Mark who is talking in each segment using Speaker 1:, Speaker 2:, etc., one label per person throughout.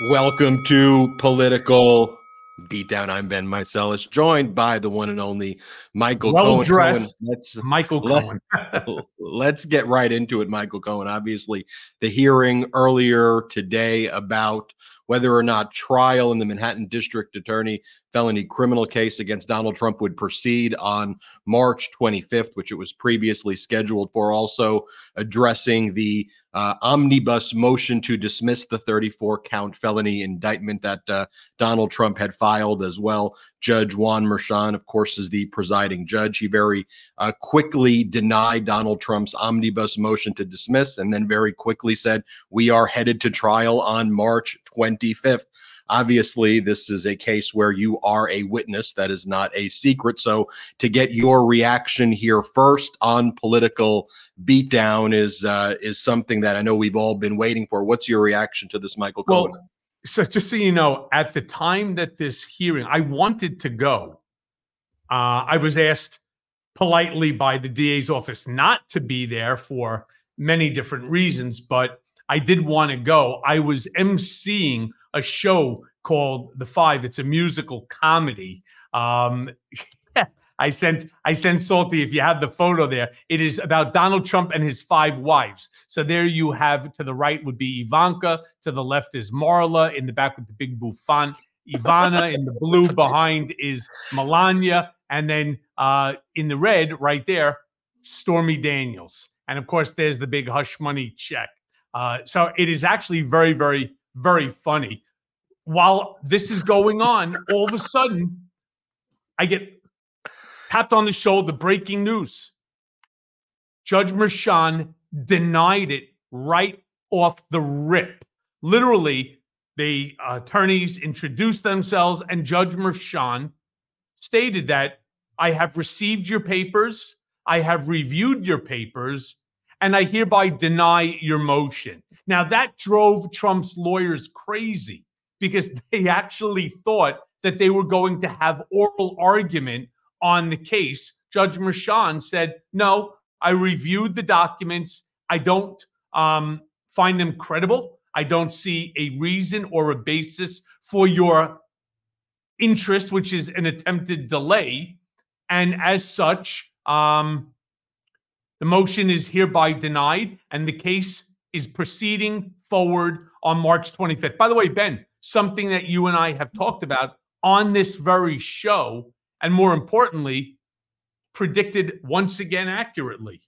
Speaker 1: Welcome to Political Beatdown. I'm Ben Meiselas, joined by the one and only Michael
Speaker 2: well
Speaker 1: Cohen.
Speaker 2: dressed
Speaker 1: Let's
Speaker 2: Michael
Speaker 1: let-
Speaker 2: Cohen.
Speaker 1: let's get right into it, Michael Cohen. Obviously, the hearing earlier today about whether or not trial in the Manhattan District Attorney felony criminal case against Donald Trump would proceed on March 25th, which it was previously scheduled for. Also addressing the uh, omnibus motion to dismiss the 34 count felony indictment that uh, Donald Trump had filed as well. Judge Juan Merchan, of course, is the presiding judge. He very uh, quickly denied Donald Trump's omnibus motion to dismiss and then very quickly said, We are headed to trial on March 25th. Obviously, this is a case where you are a witness. That is not a secret. So, to get your reaction here first on political beatdown is uh, is something that I know we've all been waiting for. What's your reaction to this, Michael
Speaker 2: Well,
Speaker 1: Cohen?
Speaker 2: so just so you know, at the time that this hearing, I wanted to go. Uh, I was asked politely by the DA's office not to be there for many different reasons, but I did want to go. I was emceeing a show called The Five. It's a musical comedy. Um, I sent I sent Salty if you have the photo there. It is about Donald Trump and his five wives. So there you have to the right would be Ivanka, to the left is Marla, in the back with the big bouffant. Ivana in the blue behind is Melania, and then uh, in the red right there, Stormy Daniels. And of course, there's the big hush money check. Uh, so it is actually very, very, very funny. While this is going on, all of a sudden, I get tapped on the shoulder, breaking news. Judge Merchan denied it right off the rip. Literally, the attorneys introduced themselves, and Judge Merchan stated that I have received your papers, I have reviewed your papers, and I hereby deny your motion. Now, that drove Trump's lawyers crazy because they actually thought that they were going to have oral argument on the case. Judge Merchan said, No, I reviewed the documents. I don't um, find them credible. I don't see a reason or a basis for your interest, which is an attempted delay. And as such, um, the motion is hereby denied, and the case is proceeding forward on March 25th. By the way, Ben, something that you and I have talked about on this very show, and more importantly, predicted once again accurately.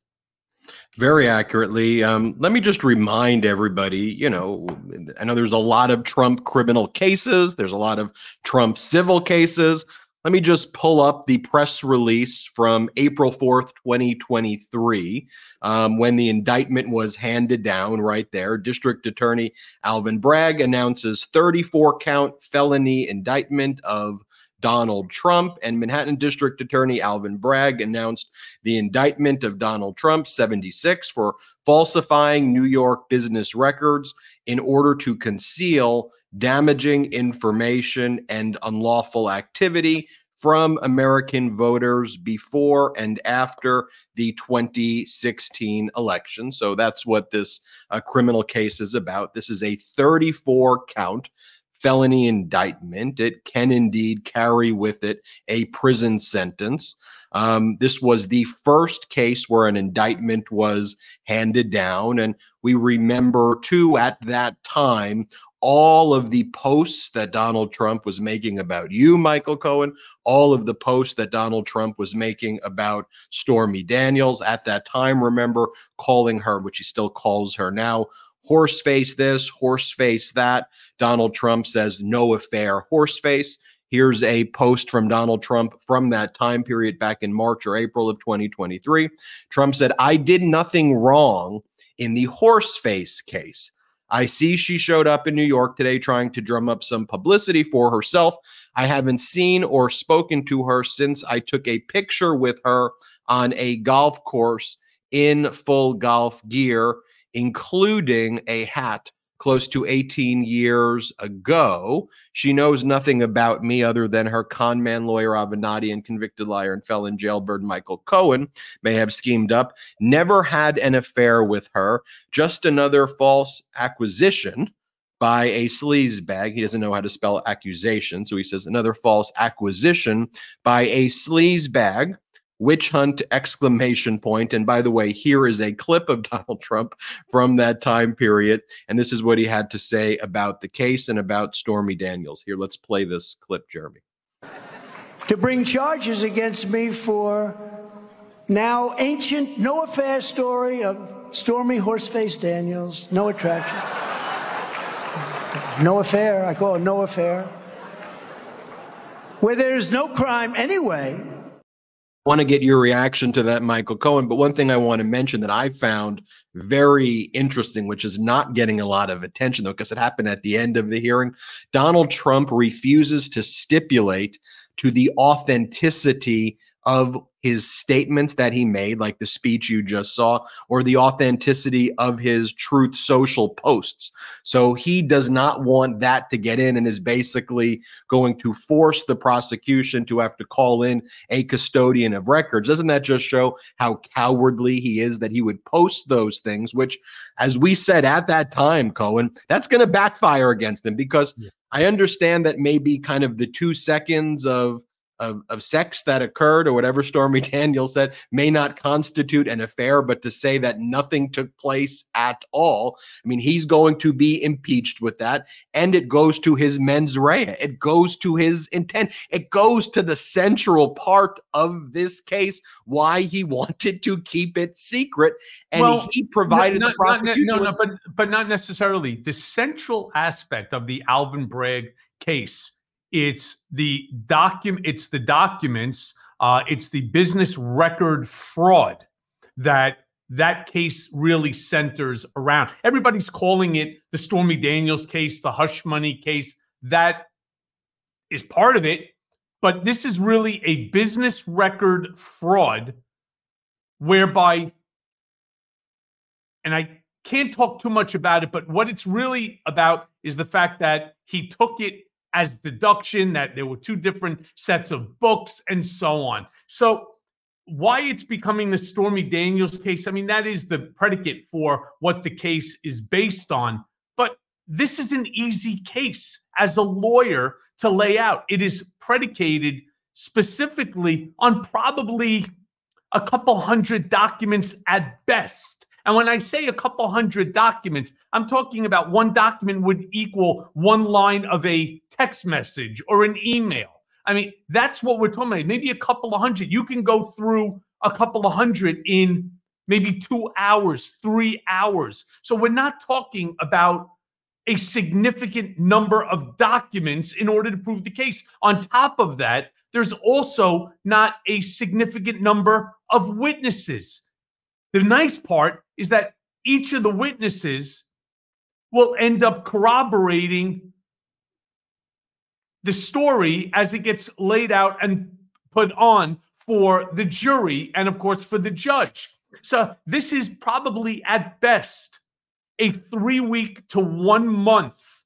Speaker 1: Very accurately. Um, let me just remind everybody you know, I know there's a lot of Trump criminal cases, there's a lot of Trump civil cases. Let me just pull up the press release from April 4th, 2023, um, when the indictment was handed down right there. District Attorney Alvin Bragg announces 34 count felony indictment of Donald Trump, and Manhattan District Attorney Alvin Bragg announced the indictment of Donald Trump, 76, for falsifying New York business records in order to conceal damaging information and unlawful activity from American voters before and after the 2016 election. So that's what this uh, criminal case is about. This is a 34 count felony indictment. It can indeed carry with it a prison sentence. Um, this was the first case where an indictment was handed down. And we remember, too, at that time, all of the posts that Donald Trump was making about you, Michael Cohen, all of the posts that Donald Trump was making about Stormy Daniels at that time. Remember calling her, which he still calls her now, horse face this, horse face that. Donald Trump says no affair, horse face. Here's a post from Donald Trump from that time period back in March or April of 2023. Trump said, I did nothing wrong in the horse face case. I see she showed up in New York today trying to drum up some publicity for herself. I haven't seen or spoken to her since I took a picture with her on a golf course in full golf gear, including a hat close to 18 years ago. She knows nothing about me other than her con man lawyer, Avenatti, and convicted liar and felon jailbird Michael Cohen may have schemed up. Never had an affair with her, just another false acquisition. by a sleaze bag. He doesn't know how to spell accusation. So he says another false acquisition by a sleaze bag witch hunt exclamation point. And by the way here is a clip of donald trump from that time period. And this is what he had to say about the case and about stormy daniels. Here let's play this clip jeremy.
Speaker 3: To bring charges against me for now ancient no affair story of stormy horseface daniels no attraction. No affair i call it no affair. Where there's no crime anyway
Speaker 1: want to get your reaction to that, Michael Cohen. But one thing I want to mention that I found very interesting, which is not getting a lot of attention, though, because it happened at the end of the hearing. Donald Trump refuses to stipulate to the authenticity of his statements that he made, like the speech you just saw, or the authenticity of his Truth Social posts. So he does not want that to get in and is basically going to force the prosecution to have to call in a custodian of records. Doesn't that just show how cowardly he is that he would post those things, which, as we said at that time, Cohen, that's going to backfire against him because yeah. I understand that maybe kind of the two seconds of of, of sex that occurred or whatever Stormy Daniels said may not constitute an affair, but to say that nothing took place at all, I mean, he's going to be impeached with that. And it goes to his mens rea, it goes to his intent, it goes to the central part of this case, why he wanted to keep it secret. And well, he provided not, the prosecution.
Speaker 2: Not, no, no, but, but not necessarily. The central aspect of the Alvin Bragg case it's the document. It's the documents. Uh, it's the business record fraud that that case really centers around. Everybody's calling it the Stormy Daniels case, the hush money case. That is part of it, but this is really a business record fraud whereby, and I can't talk too much about it, but what it's really about is the fact that he took it as deduction, that there were two different sets of books, and so on. So, why it's becoming the Stormy Daniels case, I mean, that is the predicate for what the case is based on. But this is an easy case as a lawyer to lay out. It is predicated specifically on probably a couple hundred documents at best. And when I say a couple hundred documents, I'm talking about one document would equal one line of a text message or an email. I mean, that's what we're talking about. Maybe a couple of hundred. You can go through a couple of hundred in maybe two hours, three hours. So we're not talking about a significant number of documents in order to prove the case. On top of that, there's also not a significant number of witnesses. The nice part is that each of the witnesses will end up corroborating the story as it gets laid out and put on for the jury and, of course, for the judge. So, this is probably at best a three week to one month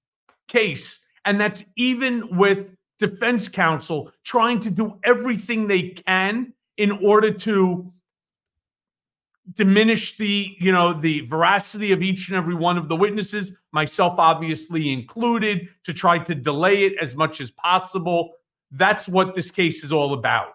Speaker 2: case. And that's even with defense counsel trying to do everything they can in order to diminish the you know the veracity of each and every one of the witnesses myself obviously included to try to delay it as much as possible that's what this case is all about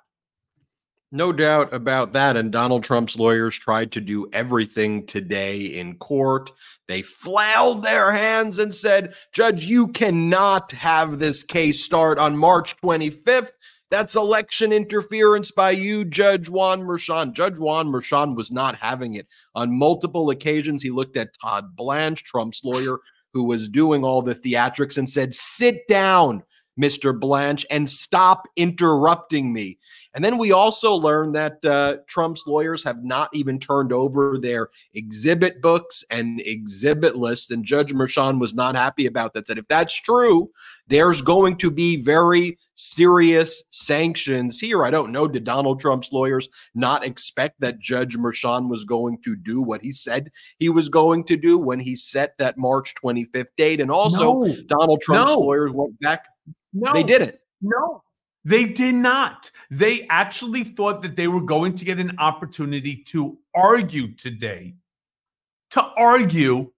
Speaker 1: no doubt about that. And Donald Trump's lawyers tried to do everything today in court. They flailed their hands and said, Judge, you cannot have this case start on March 25th that's election interference by you, Judge Juan Merchan. Judge Juan Merchan was not having it. On multiple occasions, he looked at Todd Blanche, Trump's lawyer, who was doing all the theatrics, and said, Sit down, Mr. Blanche, and stop interrupting me. And then we also learned that uh, Trump's lawyers have not even turned over their exhibit books and exhibit lists. And Judge Merchan was not happy about that. Said if that's true, there's going to be very serious sanctions here. I don't know. Did Donald Trump's lawyers not expect that Judge Merchan was going to do what he said he was going to do when he set that March 25th date? And also, no. Donald Trump's no. lawyers went back. No, they didn't.
Speaker 2: No, they did not. They actually thought that they were going to get an opportunity to argue today, to argue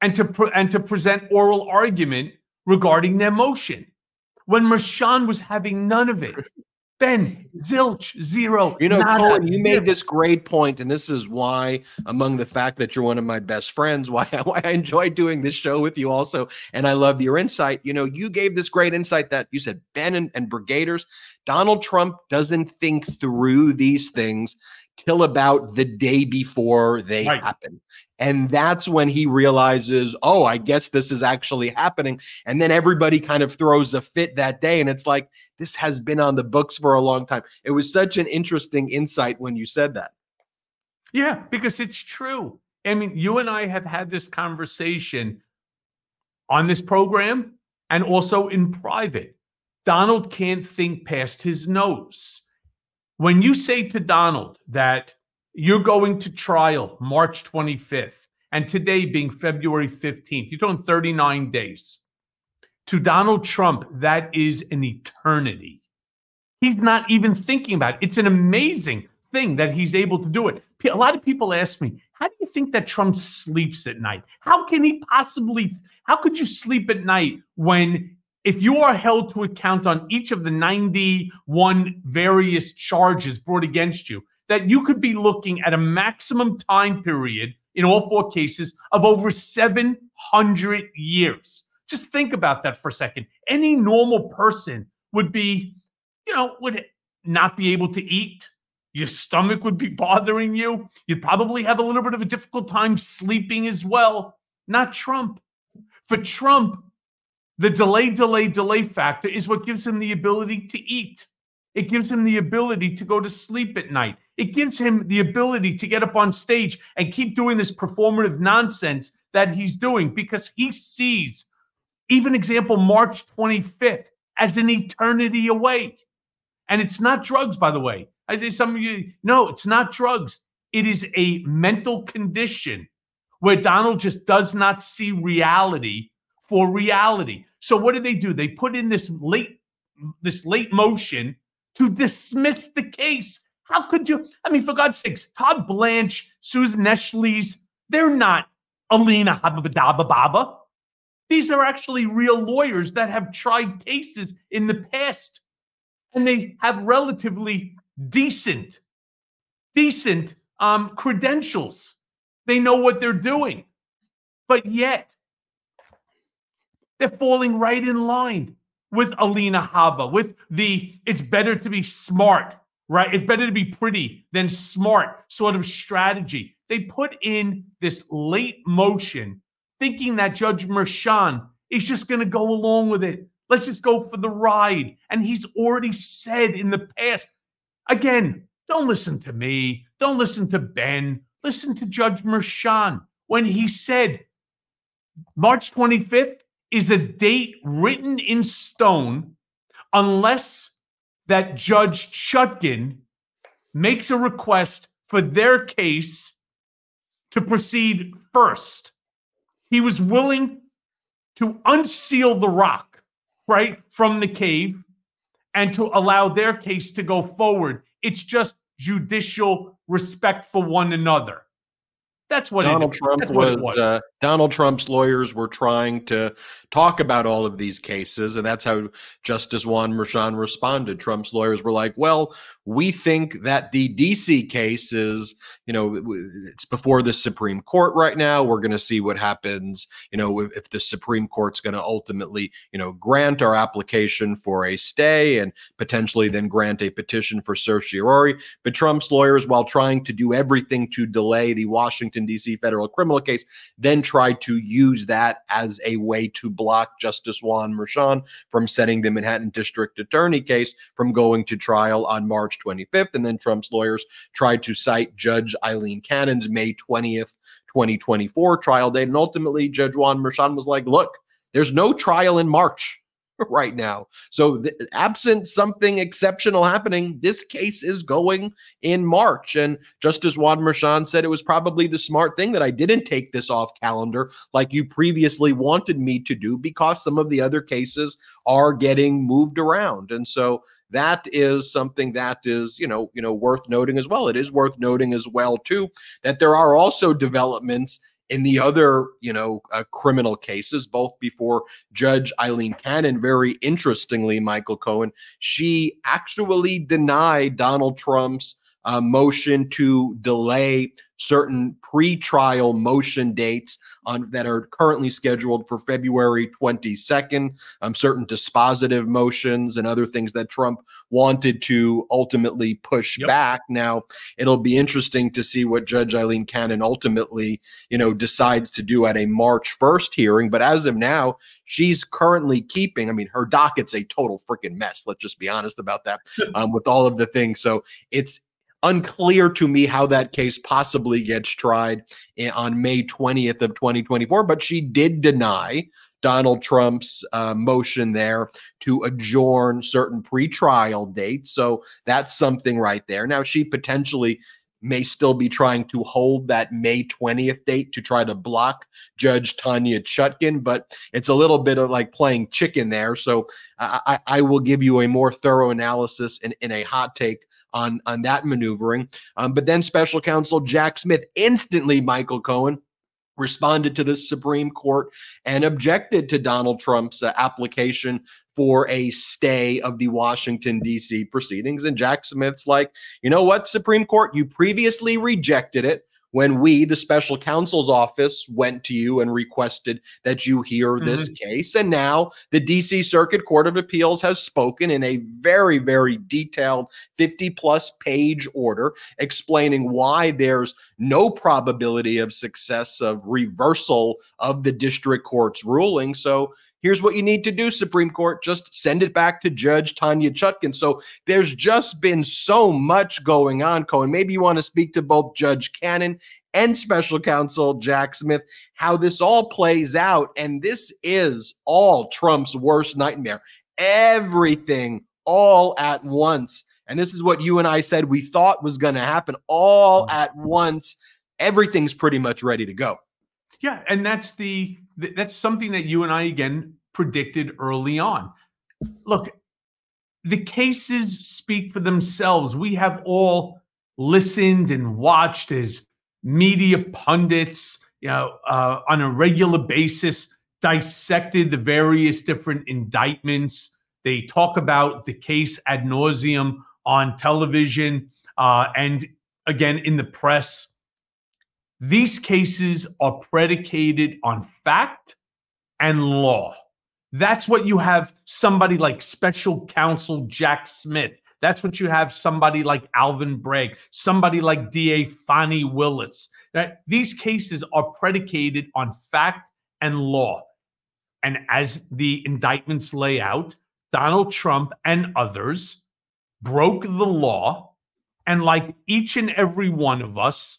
Speaker 2: and to pre- and to present oral argument regarding their motion when Merchan was having none of it. Ben, zilch, zero.
Speaker 1: You know,
Speaker 2: nada,
Speaker 1: Cohen, you
Speaker 2: zip.
Speaker 1: made this great point, and this is why, among the fact that you're one of my best friends, why, why I enjoy doing this show with you also, and I love your insight. You know, you gave this great insight that you said Ben and, and Brigaders, Donald Trump doesn't think through these things till about the day before they
Speaker 2: Right.
Speaker 1: happen. And that's when he realizes, oh, I guess this is actually happening. And then everybody kind of throws a fit that day. And it's like, this has been on the books for a long time. It was such an interesting insight when you said that.
Speaker 2: Yeah, because it's true. I mean, you and I have had this conversation on this program and also in private. Donald can't think past his nose. When you say to Donald that you're going to trial March 25th, and today being February 15th, you're doing 39 days. To Donald Trump, that is an eternity. He's not even thinking about it. It's an amazing thing that he's able to do it. A lot of people ask me, how do you think that Trump sleeps at night? How can he possibly, how could you sleep at night when, if you are held to account on each of the 91 various charges brought against you, that you could be looking at a maximum time period in all four cases of over 700 years? Just think about that for a second. Any normal person would be, you know, would not be able to eat. Your stomach would be bothering you. You'd probably have a little bit of a difficult time sleeping as well. Not Trump. For Trump, the delay, delay, delay factor is what gives him the ability to eat. It gives him the ability to go to sleep at night. It gives him the ability to get up on stage and keep doing this performative nonsense that he's doing because he sees, even example, March 25th as an eternity away. And it's not drugs, by the way. I say some of you, no, it's not drugs. It is a mental condition where Donald just does not see reality for reality. So what do they do? They put in this late, this late motion to dismiss the case. How could you? I mean, for God's sakes, Todd Blanche, Susan Necheles, they're not Alina Habba. These are actually real lawyers that have tried cases in the past and they have relatively decent, decent um, credentials. They know what they're doing. But yet, they're falling right in line with Alina Habba, with the it's better to be smart, right? It's better to be pretty than smart sort of strategy. They put in this late motion thinking that Judge Merchan is just going to go along with it. Let's just go for the ride. And he's already said in the past, again, don't listen to me. Don't listen to Ben. Listen to Judge Merchan when he said March 25th is a date written in stone unless that Judge Chutkan makes a request for their case to proceed first. He was willing to unseal the rock, right, from the cave and to allow their case to go forward. It's just judicial respect for one another. That's what
Speaker 1: Donald
Speaker 2: it,
Speaker 1: Trump
Speaker 2: what
Speaker 1: was. Uh, Donald Trump's lawyers were trying to talk about all of these cases, and that's how Justice Juan Merchan responded. Trump's lawyers were like, "Well, we think that the DC case is, you know, it's before the Supreme Court right now. We're going to see what happens, you know, if, if the Supreme Court's going to ultimately, you know, grant our application for a stay and potentially then grant a petition for certiorari." But Trump's lawyers, while trying to do everything to delay the Washington D.C. federal criminal case, then tried to use that as a way to block Justice Juan Merchan from setting the Manhattan District Attorney case from going to trial on March 25th. And then Trump's lawyers tried to cite Judge Eileen Cannon's May 20th, 2024 trial date. And ultimately, Judge Juan Merchan was like, look, there's no trial in March right now. So, absent something exceptional happening, this case is going in March. And Justice Juan Merchan said it was probably the smart thing that I didn't take this off calendar like you previously wanted me to do because some of the other cases are getting moved around. And so that is something that is, you know, you know, worth noting as well. It is worth noting as well too that there are also developments in the other, you know, uh, criminal cases, both before Judge eileen Cannon. Very interestingly, Michael Cohen, she actually denied Donald Trump's uh, motion to delay certain pre-trial motion dates on that are currently scheduled for February 22nd. Um, certain dispositive motions and other things that Trump wanted to ultimately push yep. back. Now it'll be interesting to see what Judge Eileen Cannon ultimately, you know, decides to do at a March 1st hearing. But as of now, she's currently keeping. I mean, her docket's a total freaking mess. Let's just be honest about that. Um, with all of the things, so it's unclear to me how that case possibly gets tried on May 20th of 2024, but she did deny Donald Trump's uh, motion there to adjourn certain pretrial dates. So that's something right there. Now, she potentially may still be trying to hold that May 20th date to try to block Judge Tanya Chutkan, but it's a little bit of like playing chicken there. So I, I will give you a more thorough analysis in, in a hot take on on that maneuvering. Um, but then special counsel Jack Smith instantly, Michael Cohen responded to the Supreme Court and objected to Donald Trump's uh, application for a stay of the Washington, D.C. proceedings. And Jack Smith's like, you know what, Supreme Court, you previously rejected it when we, the special counsel's office, went to you and requested that you hear this mm-hmm. case. And now the DC Circuit Court of Appeals has spoken in a very, very detailed 50 plus page order explaining why there's no probability of success of reversal of the district court's ruling. So, Here's what you need to do, Supreme Court. Just send it back to Judge Tanya Chutkan. So there's just been so much going on, Cohen. Maybe you want to speak to both Judge Cannon and special counsel Jack Smith, how this all plays out. And this is all Trump's worst nightmare. Everything all at once. And this is what you and I said we thought was going to happen all at once. Everything's pretty much ready to go.
Speaker 2: Yeah, and that's the that's something that you and I again predicted early on. Look, the cases speak for themselves. We have all listened and watched as media pundits, you know, uh, on a regular basis dissected the various different indictments. They talk about the case ad nauseum on television uh, and again in the press. These cases are predicated on fact and law. That's what you have somebody like special counsel Jack Smith. That's what you have somebody like Alvin Bragg, somebody like DA Fani Willis. These cases are predicated on fact and law. And as the indictments lay out, Donald Trump and others broke the law. And like each and every one of us,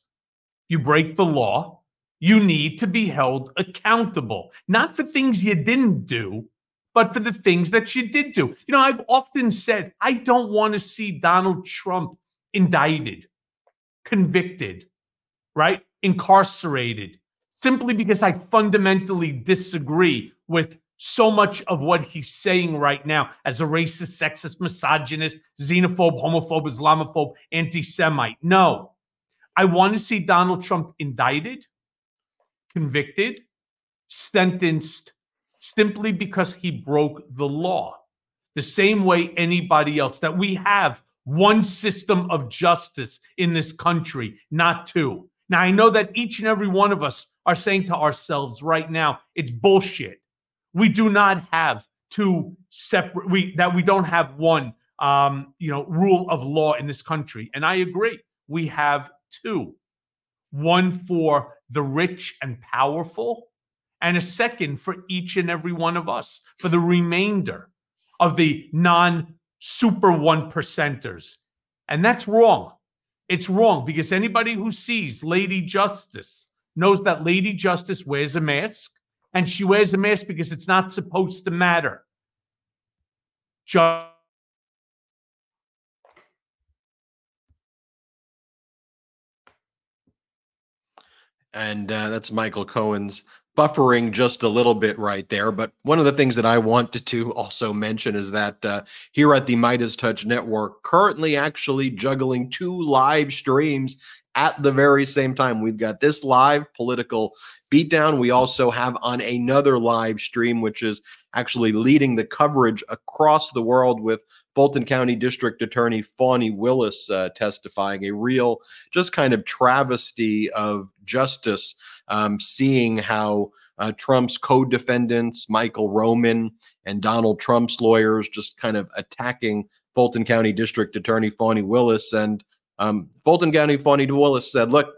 Speaker 2: you break the law, you need to be held accountable, not for things you didn't do, but for the things that you did do. You know, I've often said, I don't want to see Donald Trump indicted, convicted, right? Incarcerated, simply because I fundamentally disagree with so much of what he's saying right now as a racist, sexist, misogynist, xenophobe, homophobe, Islamophobe, anti Semite. No, I want to see Donald Trump indicted, convicted, sentenced simply because he broke the law. The same way anybody else, that we have one system of justice in this country, not two. Now, I know that each and every one of us are saying to ourselves right now, it's bullshit. We do not have two separate, we, that we don't have one, um, you know, rule of law in this country. And I agree. We have two one for the rich and powerful, and a second for each and every one of us, for the remainder of the non super one percenters. And that's wrong. It's wrong because anybody who sees Lady Justice knows that Lady Justice wears a mask, and she wears a mask because it's not supposed to matter. Just
Speaker 1: and uh, that's Michael Cohen's buffering just a little bit right there. But one of the things that I wanted to also mention is that uh, here at the MeidasTouch Network, currently actually juggling two live streams at the very same time. We've got this live political beatdown. We also have on another live stream, which is actually leading the coverage across the world with Fulton County District Attorney Fani Willis uh, testifying, a real just kind of travesty of justice, um, seeing how uh, Trump's co defendants, Michael Roman and Donald Trump's lawyers, just kind of attacking Fulton County District Attorney Fani Willis. And um, Fulton County Fani Willis said, Look,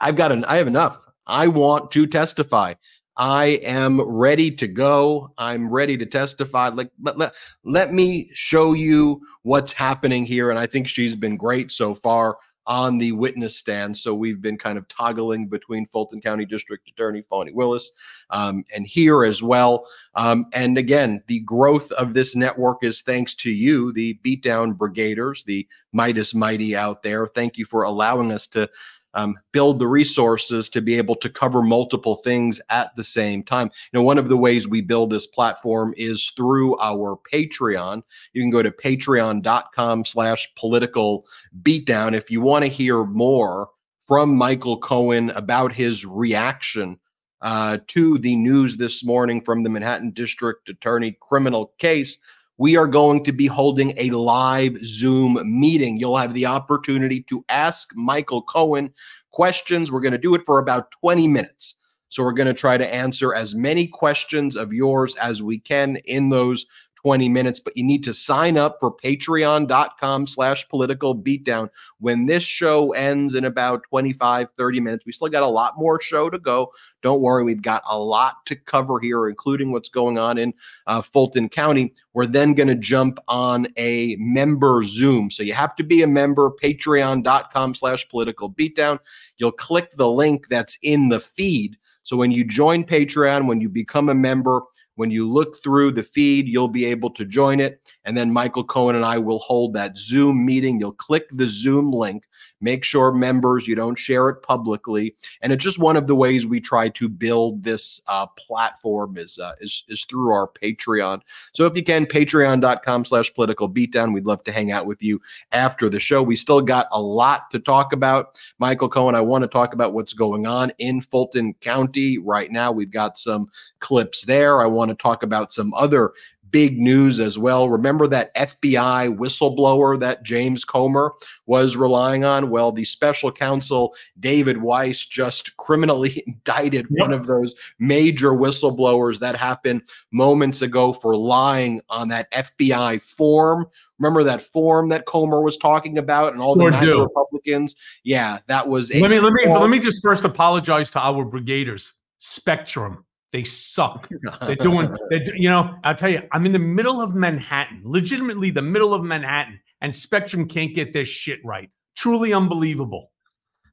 Speaker 1: I've got an, I have enough. I want to testify. I am ready to go. I'm ready to testify. Like, let, let, let me show you what's happening here. And I think she's been great so far on the witness stand. So we've been kind of toggling between Fulton County District Attorney Fani Willis um, and here as well. Um, and again, the growth of this network is thanks to you, the beatdown brigaders, the Meidas Mighty out there. Thank you for allowing us to um, build the resources to be able to cover multiple things at the same time. You know, one of the ways we build this platform is through our Patreon. You can go to patreon.com slash political beatdown if you want to hear more from Michael Cohen about his reaction uh, to the news this morning from the Manhattan District Attorney criminal case we are going to be holding a live Zoom meeting. You'll have the opportunity to ask Michael Cohen questions. We're going to do it for about 20 minutes. So we're going to try to answer as many questions of yours as we can in those 20 minutes, but you need to sign up for patreon.com slash political beatdown. When this show ends in about 25, 30 minutes, we still got a lot more show to go. Don't worry, we've got a lot to cover here, including what's going on in uh, Fulton County. We're then going to jump on a member Zoom. So you have to be a member, patreon.com slash political beatdown. You'll click the link that's in the feed. So when you join Patreon, when you become a member, when you look through the feed, you'll be able to join it. And then Michael Cohen and I will hold that Zoom meeting. You'll click the Zoom link. Make sure members, you don't share it publicly. And it's just one of the ways we try to build this uh, platform is, uh, is, is through our Patreon. So if you can, patreon.com slash political beatdown. We'd love to hang out with you after the show. We still got a lot to talk about. Michael Cohen, I want to talk about what's going on in Fulton County right now. We've got some clips there. I want to talk about some other big news as well. Remember that FBI whistleblower that James Comer was relying on? Well, the special counsel, David Weiss, just criminally indicted yep. one of those major whistleblowers that happened moments ago for lying on that FBI form. Remember that form that Comer was talking about and all the Republicans? Yeah, that was
Speaker 2: Let me let me let me just first apologize to our brigaders. Spectrum they suck. They're doing, they're, you know, I'll tell you, I'm in the middle of Manhattan, legitimately the middle of Manhattan, and Spectrum can't get their shit right. Truly unbelievable.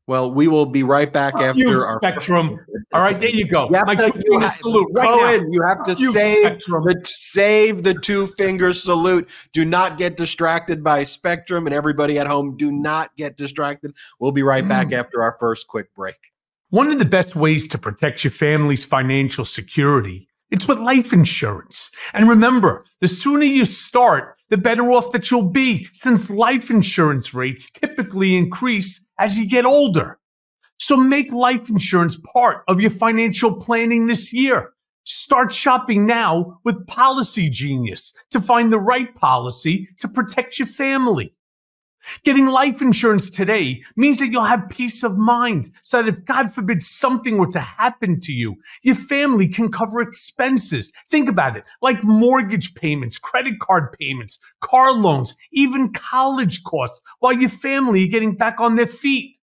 Speaker 1: Well, we will be right back Fuck after
Speaker 2: you, our Spectrum. All right, there you go. You
Speaker 1: My to, two finger salute. Right Cohen, you have to you, save the save the two finger salute. Do not get distracted by Spectrum, and everybody at home, do not get distracted. We'll be right back mm. after our first quick break.
Speaker 2: One of the best ways to protect your family's financial security it's with life insurance. And remember, the sooner you start, the better off that you'll be, since life insurance rates typically increase as you get older. So make life insurance part of your financial planning this year. Start shopping now with Policy Genius to find the right policy to protect your family. Getting life insurance today means that you'll have peace of mind so that if God forbid something were to happen to you, your family can cover expenses. Think about it, like mortgage payments, credit card payments, car loans, even college costs while your family are getting back on their feet.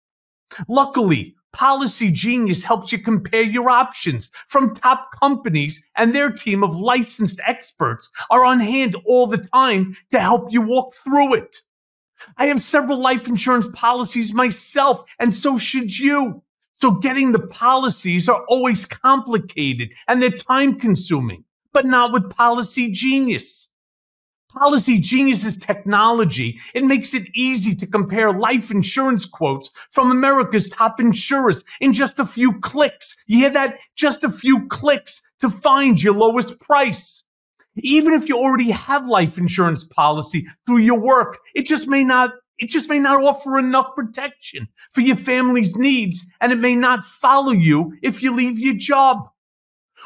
Speaker 2: Luckily, Policy Genius helps you compare your options from top companies and their team of licensed experts are on hand all the time to help you walk through it. I have several life insurance policies myself, and so should you. So getting the policies are always complicated and they're time consuming, but not with Policy Genius. Policy Genius is technology, it makes it easy to compare life insurance quotes from America's top insurers in just a few clicks. You hear that? Just a few clicks to find your lowest price. Even if you already have life insurance policy through your work, it just may not It just may not offer enough protection for your family's needs, and it may not follow you if you leave your job.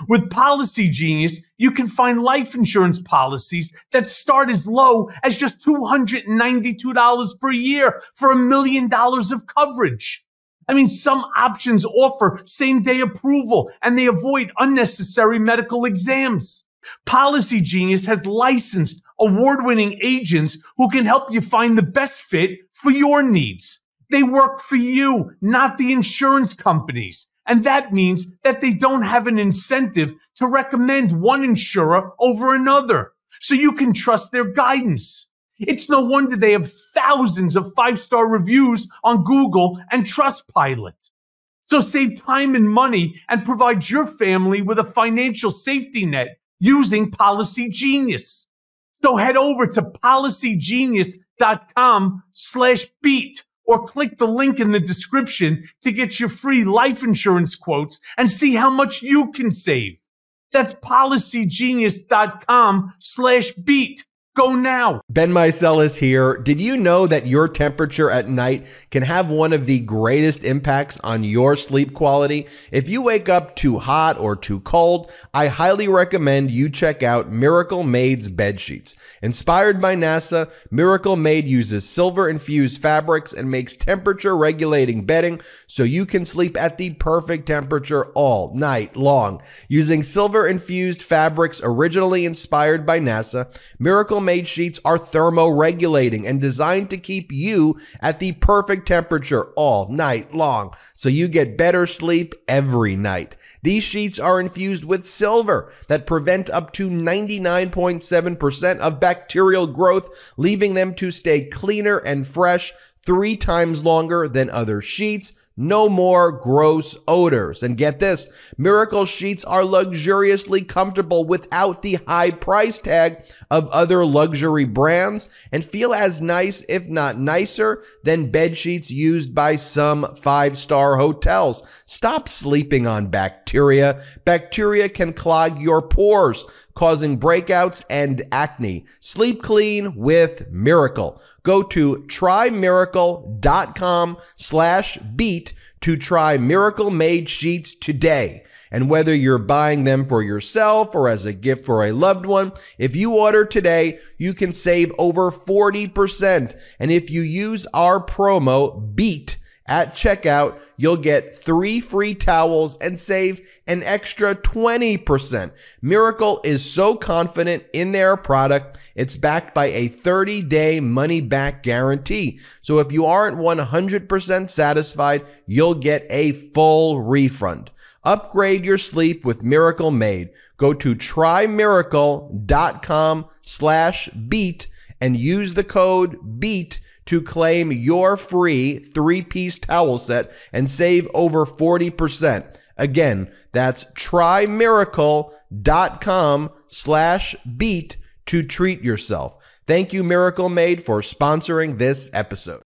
Speaker 2: With Policy Genius, you can find life insurance policies that start as low as just $292 per year for a million dollars of coverage. I mean, some options offer same day approval and they avoid unnecessary medical exams. Policy Genius has licensed award winning agents who can help you find the best fit for your needs. They work for you, not the insurance companies. And that means that they don't have an incentive to recommend one insurer over another. So you can trust their guidance. It's no wonder they have thousands of five star reviews on Google and Trustpilot. So save time and money and provide your family with a financial safety net using Policy Genius. So head over to policygenius.com slash beat or click the link in the description to get your free life insurance quotes and see how much you can save. That's policygenius.com slash beat. Go now.
Speaker 1: Ben Meiselas here. Did you know that your temperature at night can have one of the greatest impacts on your sleep quality? If you wake up too hot or too cold, I highly recommend you check out Miracle Made's bed sheets. Inspired by NASA, Miracle Made uses silver infused fabrics and makes temperature regulating bedding so you can sleep at the perfect temperature all night long. Using silver infused fabrics originally inspired by NASA, Miracle Made sheets are thermoregulating and designed to keep you at the perfect temperature all night long so you get better sleep every night. These sheets are infused with silver that prevent up to 99.7% of bacterial growth, leaving them to stay cleaner and fresh three times longer than other sheets. No more gross odors. And get this Miracle Sheets are luxuriously comfortable without the high price tag of other luxury brands and feel as nice, if not nicer, than bed sheets used by some five star hotels. Stop sleeping on bacteria. Bacteria can clog your pores causing breakouts and acne. Sleep clean with Miracle. Go to trymiracle.com slash beat to try Miracle Made sheets today. And whether you're buying them for yourself or as a gift for a loved one, if you order today, you can save over 40%. And if you use our promo BEAT, at checkout, you'll get three free towels and save an extra 20%. Miracle is so confident in their product, it's backed by a 30 day money back guarantee. So if you aren't 100% satisfied, you'll get a full refund. Upgrade your sleep with Miracle Made. Go to trymiracle.com slash beat and use the code BEAT to claim your free three piece towel set and save over 40%. Again, that's trymiracle.com slash beat to treat yourself. Thank you, Miracle Made, for sponsoring this episode.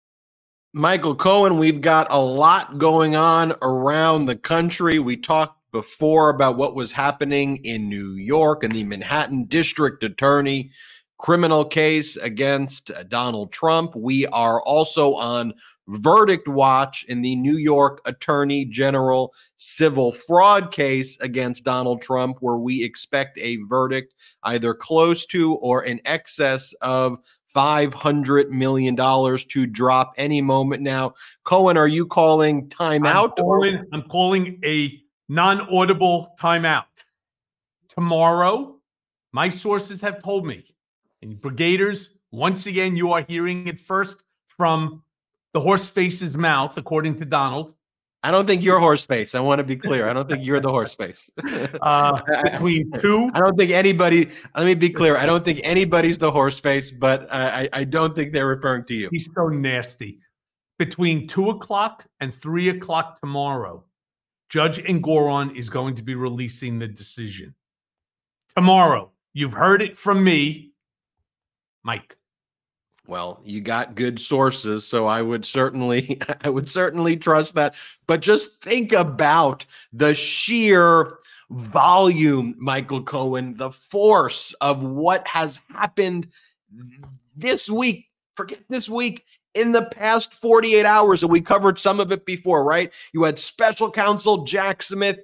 Speaker 4: Michael Cohen, we've got a lot going on around the country. We talked before about what was happening in New York and the Manhattan District Attorney criminal case against uh, Donald Trump. We are also on verdict watch in the New York Attorney General civil fraud case against Donald Trump, where we expect a verdict either close to or in excess of $500 million to drop any moment now. Cohen, are you calling timeout?
Speaker 2: I'm calling, I'm calling a non audible timeout. Tomorrow, my sources have told me and Brigaders, once again, you are hearing it first from the horse face's mouth, according to Donald.
Speaker 4: I don't think you're horse face. I want to be clear. I don't think you're the horse face.
Speaker 2: uh, between two,
Speaker 4: I don't think anybody. Let me be clear. I don't think anybody's the horse face, but I, I don't think they're referring to you.
Speaker 2: He's so nasty. Between two o'clock and three o'clock tomorrow, Judge Engoron is going to be releasing the decision. Tomorrow, you've heard it from me. Mike.
Speaker 4: Well, you got good sources, so I would certainly I would certainly trust that. But just think about the sheer volume, Michael Cohen, the force of what has happened this week. Forget this week
Speaker 1: in the past 48 hours, and we covered some of it before, right? You had special counsel Jack Smith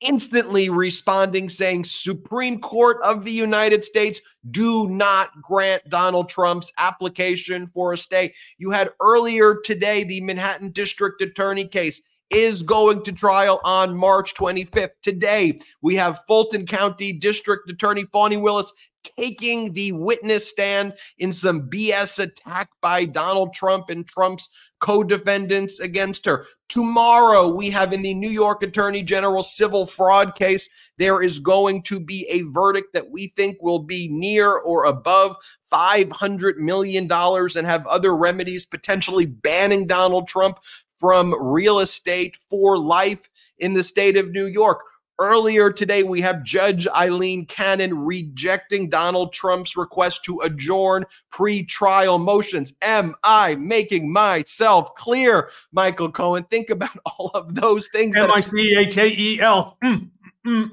Speaker 1: instantly responding saying, Supreme Court of the United States, do not grant Donald Trump's application for a stay. You had earlier today the Manhattan District Attorney case is going to trial on March 25th. Today, we have Fulton County District Attorney Fani Willis taking the witness stand in some BS attack by Donald Trump and Trump's co defendants against her. Tomorrow, we have in the New York Attorney General civil fraud case, there is going to be a verdict that we think will be near or above $500 million and have other remedies potentially banning Donald Trump from real estate for life in the state of New York. Earlier today, we have Judge Aileen Cannon rejecting Donald Trump's request to adjourn pre-trial motions. Am I making myself clear, Michael Cohen? Think about all of those things.
Speaker 2: M I C H A E L. Mm, mm.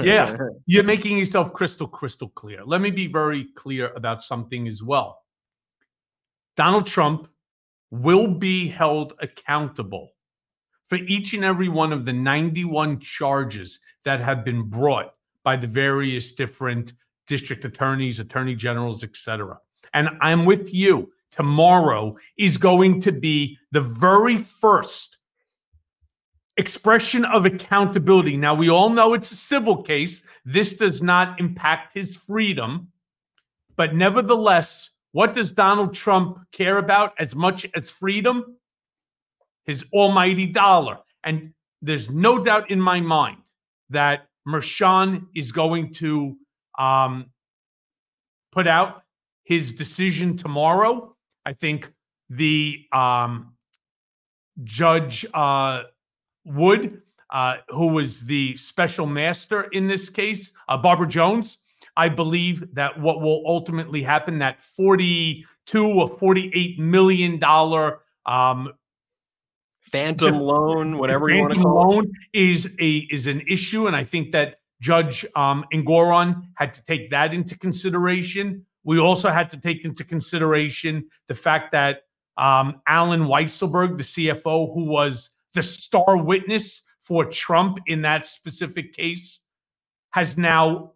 Speaker 2: Yeah, you're making yourself crystal, crystal clear. Let me be very clear about something as well. Donald Trump will be held accountable for each and every one of the 91 charges that have been brought by the various different district attorneys, attorney generals, etc. And I'm with you. Tomorrow is going to be the very first expression of accountability. Now, we all know it's a civil case. This does not impact his freedom. But nevertheless, what does Donald Trump care about as much as freedom? His almighty dollar. And there's no doubt in my mind that Merchan is going to um, put out his decision tomorrow. I think the um, judge uh, Wood, uh, who was the special master in this case, uh, Barbara Jones, I believe that what will ultimately happen, that 42 or 48 million dollar um,
Speaker 1: phantom loan, whatever you want to call
Speaker 2: loan is a is an issue, and I think that Judge um, Engoron had to take that into consideration. We also had to take into consideration the fact that um, Allen Weisselberg, the CFO, who was the star witness for Trump in that specific case, has now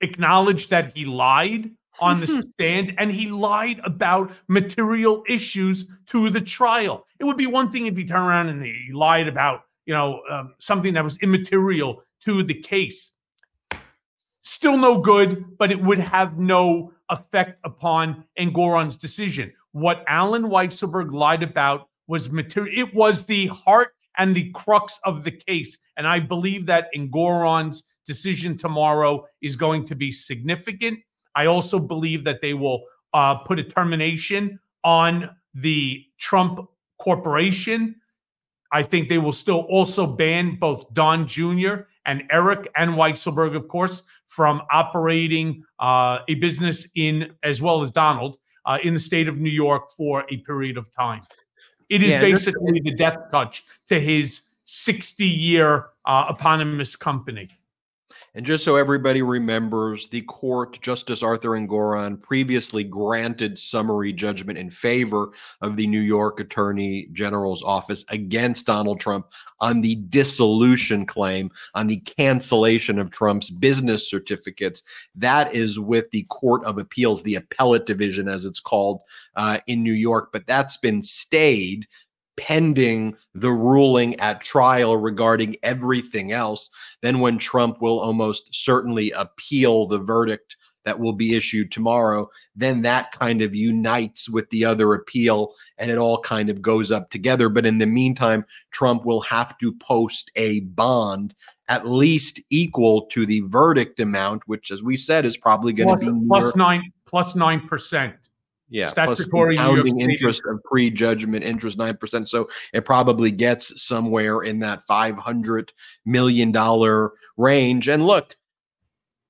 Speaker 2: acknowledged that he lied on the stand and he lied about material issues to the trial. It would be one thing if he turned around and he lied about, you know, um, something that was immaterial to the case. Still no good, but it would have no effect upon Engoron's decision. What Allen Weisselberg lied about was material. It was the heart and the crux of the case. And I believe that Engoron's decision tomorrow is going to be significant I also believe that they will uh, put a termination on the Trump Corporation. I think they will still also ban both Don Jr. and Eric and Weisselberg, of course, from operating uh, a business in, as well as Donald, uh, in the state of New York for a period of time. It is yeah, basically the death touch to his 60 year uh, eponymous company.
Speaker 1: And just so everybody remembers, the court, Justice Arthur Engoron, previously granted summary judgment in favor of the New York Attorney General's office against Donald Trump on the dissolution claim, on the cancellation of Trump's business certificates. That is with the Court of Appeals, the appellate division, as it's called uh, in New York. But that's been stayed pending the ruling at trial regarding everything else, then when Trump will almost certainly appeal the verdict that will be issued tomorrow, then that kind of unites with the other appeal and it all kind of goes up together. But in the meantime, Trump will have to post a bond at least equal to the verdict amount, which, as we said, is probably going to be
Speaker 2: plus nine plus nine percent.
Speaker 1: Yeah, statutory compounding interest of pre-judgment interest nine percent. So it probably gets somewhere in that five hundred million dollar range. And look,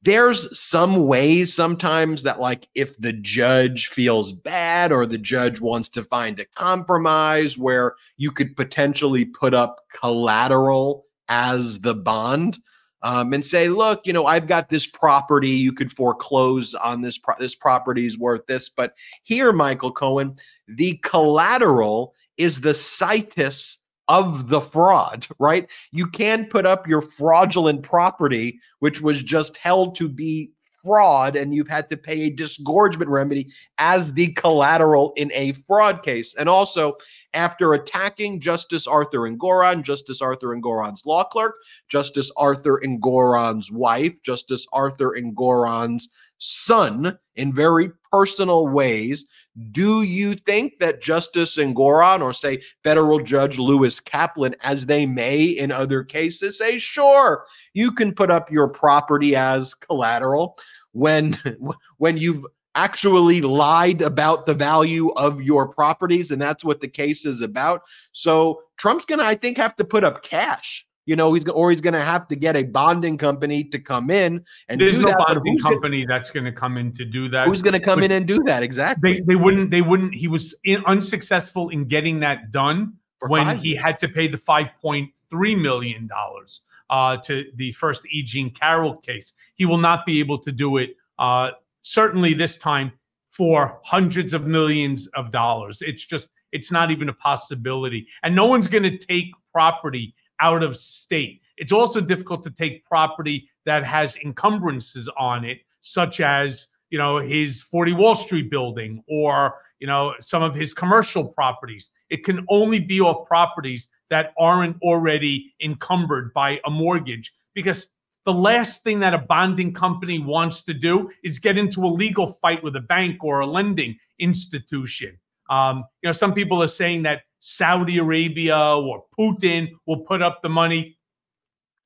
Speaker 1: there's some ways sometimes that like if the judge feels bad or the judge wants to find a compromise where you could potentially put up collateral as the bond um, and say, look, you know, I've got this property. You could foreclose on this. Pro- this property is worth this. But here, Michael Cohen, the collateral is the situs of the fraud, right? You can put up your fraudulent property, which was just held to be fraud, and you've had to pay a disgorgement remedy as the collateral in a fraud case. And also, after attacking Justice Arthur Engoron, Justice Arthur Engoron's law clerk, Justice Arthur Engoron's wife, Justice Arthur Engoron's son in very personal ways. Do you think that Justice Engoron or say federal judge Lewis Kaplan, as they may in other cases, say, sure, you can put up your property as collateral when when you've actually lied about the value of your properties and that's what the case is about so trump's gonna i think have to put up cash you know, he's or he's going to have to get a bonding company to come in and
Speaker 2: there's no
Speaker 1: that.
Speaker 2: bonding company gonna, that's going to come in to do that.
Speaker 1: Who's going to come in and do that exactly?
Speaker 2: They, they wouldn't. They wouldn't. He was in, unsuccessful in getting that done For when he had to pay the five point three million dollars uh, to the first E. Jean Carroll case. He will not be able to do it. Uh, certainly this time for hundreds of millions of dollars. It's just it's not even a possibility, and no one's going to take property out of state. It's also difficult to take property that has encumbrances on it, such as you know his 40 Wall Street building or you know some of his commercial properties. It can only be off properties that aren't already encumbered by a mortgage because the last thing that a bonding company wants to do is get into a legal fight with a bank or a lending institution. Um, you know, some people are saying that Saudi Arabia or Putin will put up the money.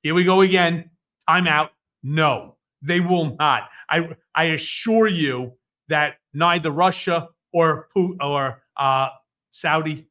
Speaker 2: Here we go again. Time out. No, they will not. I I assure you that neither Russia or or uh, Saudi.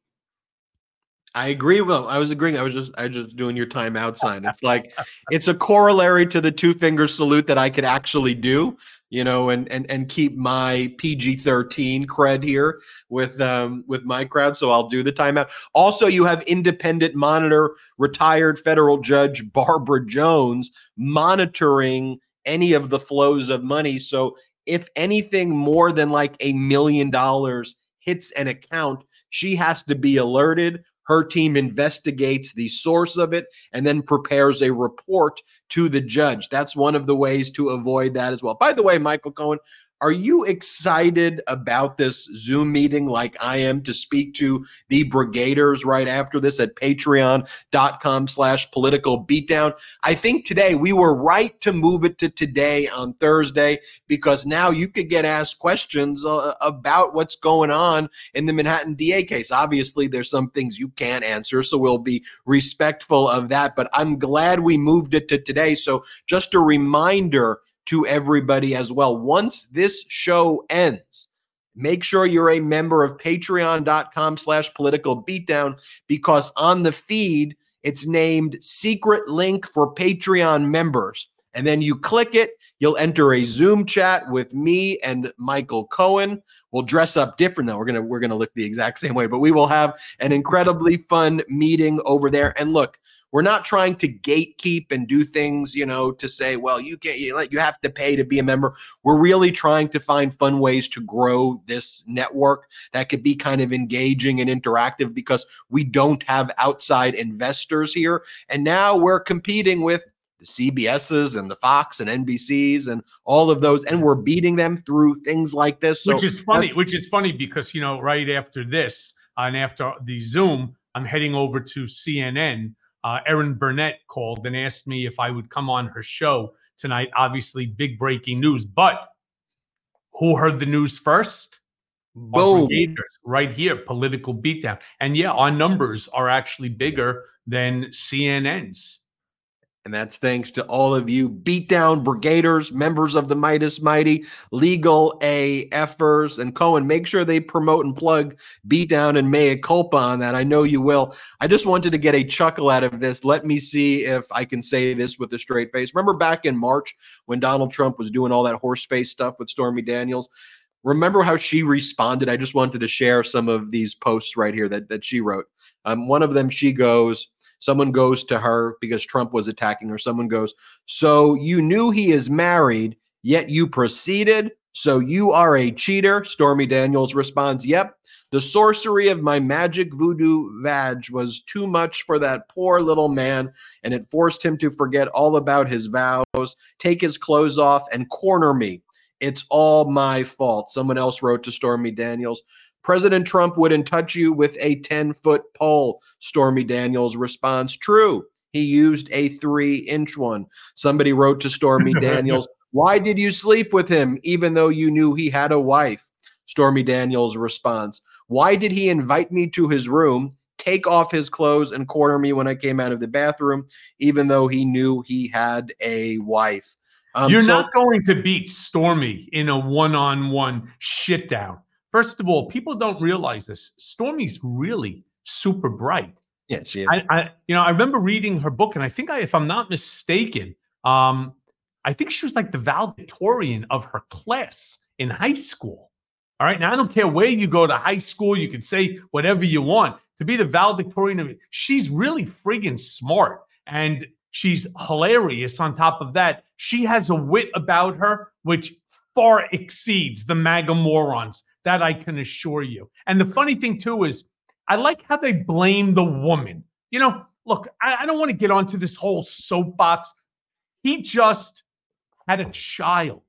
Speaker 1: I agree. Well, I was agreeing. I was just I was just doing your timeout sign. It's like it's a corollary to the two finger salute that I could actually do you know, and and and keep my PG thirteen cred here with um with my crowd. So I'll do the timeout. Also, you have independent monitor, retired federal judge Barbara Jones monitoring any of the flows of money. So if anything more than like a million dollars hits an account, she has to be alerted. Her team investigates the source of it and then prepares a report to the judge. That's one of the ways to avoid that as well. By the way, Michael Cohen, are you excited about this Zoom meeting like I am to speak to the brigaders right after this at patreon.com slash political beatdown? I think today we were right to move it to today on Thursday because now you could get asked questions uh, about what's going on in the Manhattan DA case. Obviously, there's some things you can't answer, so we'll be respectful of that. But I'm glad we moved it to today. So just a reminder to everybody as well. Once this show ends, make sure you're a member of patreon.com slash political beatdown because on the feed, it's named secret link for Patreon members. And then you click it, you'll enter a Zoom chat with me and Michael Cohen. We'll dress up different though. We're gonna we're gonna look the exact same way, but we will have an incredibly fun meeting over there. And look, we're not trying to gatekeep and do things, you know, to say, well, you can't, you, you have to pay to be a member. We're really trying to find fun ways to grow this network that could be kind of engaging and interactive because we don't have outside investors here. And now we're competing with the CBSs and the Fox and NBCs and all of those, and we're beating them through things like this.
Speaker 2: So, which is funny. Which is funny because you know, right after this and after the Zoom, I'm heading over to CNN uh, Erin Burnett called and asked me if I would come on her show tonight. Obviously, big breaking news. But who heard the news first?
Speaker 1: Boom.
Speaker 2: Right here, political beatdown. And yeah, our numbers are actually bigger than CNN's.
Speaker 1: And that's thanks to all of you beatdown brigaders, members of the Meidas Mighty, legal A AFers, and Cohen. Make sure they promote and plug beatdown and mea culpa on that. I know you will. I just wanted to get a chuckle out of this. Let me see if I can say this with a straight face. Remember back in March when Donald Trump was doing all that horse face stuff with Stormy Daniels? Remember how she responded? I just wanted to share some of these posts right here that, that she wrote. Um, one of them, she goes, Someone goes to her because Trump was attacking her. Someone goes, So you knew he is married, yet you proceeded? So you are a cheater? Stormy Daniels responds, Yep. The sorcery of my magic voodoo vag was too much for that poor little man, and it forced him to forget all about his vows, take his clothes off, and corner me. It's all my fault. Someone else wrote to Stormy Daniels. President Trump wouldn't touch you with a 10 foot pole. Stormy Daniels responds, True. He used a three inch one. Somebody wrote to Stormy Daniels, Why did you sleep with him even though you knew he had a wife? Stormy Daniels responds, Why did he invite me to his room, take off his clothes, and corner me when I came out of the bathroom, even though he knew he had a wife?
Speaker 2: Um, You're so- not going to beat Stormy in a one on one shit down. First of all, people don't realize this. Stormy's really super bright.
Speaker 1: Yeah, she
Speaker 2: is. I, I, you know, I remember reading her book, and I think I, if I'm not mistaken, um, I think she was like the valedictorian of her class in high school. All right. Now, I don't care where you go to high school, you can say whatever you want. To be the valedictorian of it, she's really friggin' smart and she's hilarious on top of that. She has a wit about her, which far exceeds the MAGA morons. That I can assure you. And the funny thing, too, is I like how they blame the woman. You know, look, I, I don't want to get onto this whole soapbox. He just had a child.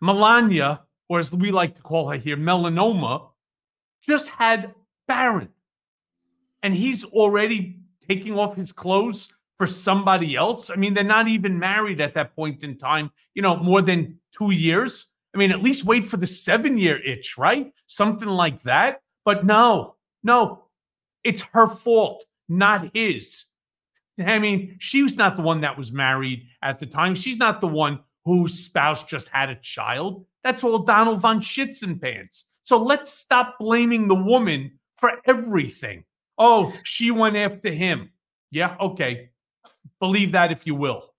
Speaker 2: Melania or as we like to call her here, melanoma, just had Barron. And he's already taking off his clothes for somebody else. I mean, they're not even married at that point in time, you know, more than two years. I mean, at least wait for the seven year itch, right? Something like that. But no, no, it's her fault, not his. I mean, she was not the one that was married at the time. She's not the one whose spouse just had a child. That's all Donald von Schitzenpants. So let's stop blaming the woman for everything. Oh, she went after him. Yeah, okay. Believe that if you will.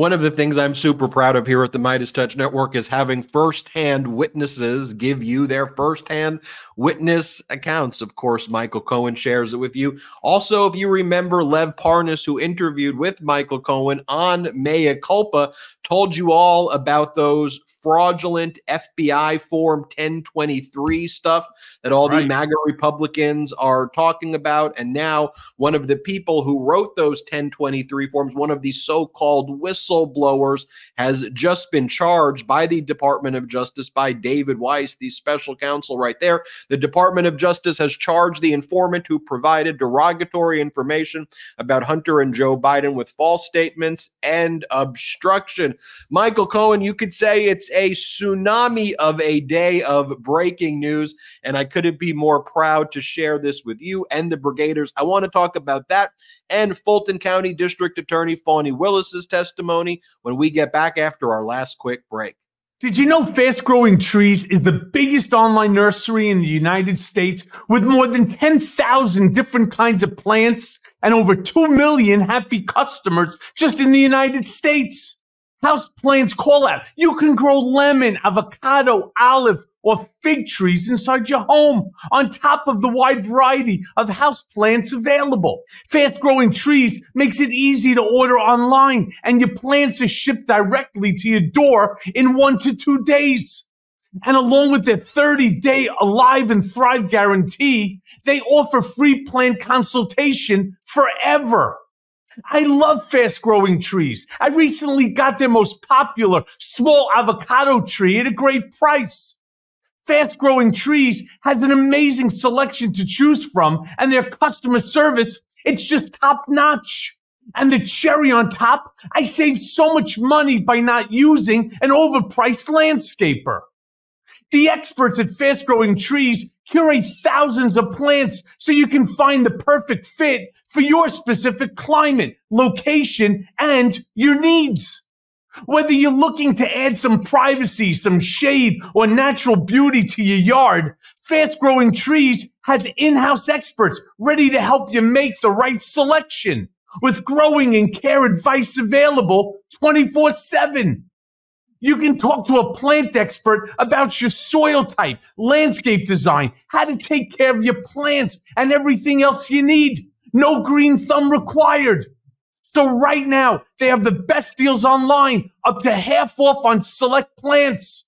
Speaker 1: One of the things I'm super proud of here at the MeidasTouch Network is having firsthand witnesses give you their firsthand witness accounts. Of course, Michael Cohen shares it with you. Also, if you remember Lev Parnas, who interviewed with Michael Cohen on Mea Culpa, told you all about those fraudulent FBI Form 1023 stuff that all right. the MAGA Republicans are talking about. And now, one of the people who wrote those 1023 forms, one of the so called whistleblowers, has just been charged by the Department of Justice by David Weiss, the special counsel right there. The Department of Justice has charged the informant who provided derogatory information about Hunter and Joe Biden with false statements and obstruction. Michael Cohen, you could say it's a tsunami of a day of breaking news, and I couldn't be more proud to share this with you and the Brigaders. I want to talk about that and Fulton County District Attorney Fani Willis's testimony when we get back after our last quick break.
Speaker 2: Did you know Fast Growing Trees is the biggest online nursery in the United States with more than 10,000 different kinds of plants and over 2 million happy customers just in the United States? House plants call out. You can grow lemon, avocado, olive, or fig trees inside your home on top of the wide variety of house plants available. Fast growing trees makes it easy to order online and your plants are shipped directly to your door in one to two days. And along with their 30 day alive and thrive guarantee, they offer free plant consultation forever. I love fast growing trees. I recently got their most popular small avocado tree at a great price. Fast growing trees has an amazing selection to choose from and their customer service, it's just top notch. And the cherry on top, I saved so much money by not using an overpriced landscaper. The experts at Fast Growing Trees curate thousands of plants so you can find the perfect fit for your specific climate, location, and your needs. Whether you're looking to add some privacy, some shade, or natural beauty to your yard, Fast Growing Trees has in-house experts ready to help you make the right selection with growing and care advice available 24 7. You can talk to a plant expert about your soil type, landscape design, how to take care of your plants, and everything else you need. No green thumb required. So right now, they have the best deals online, up to half off on select plants.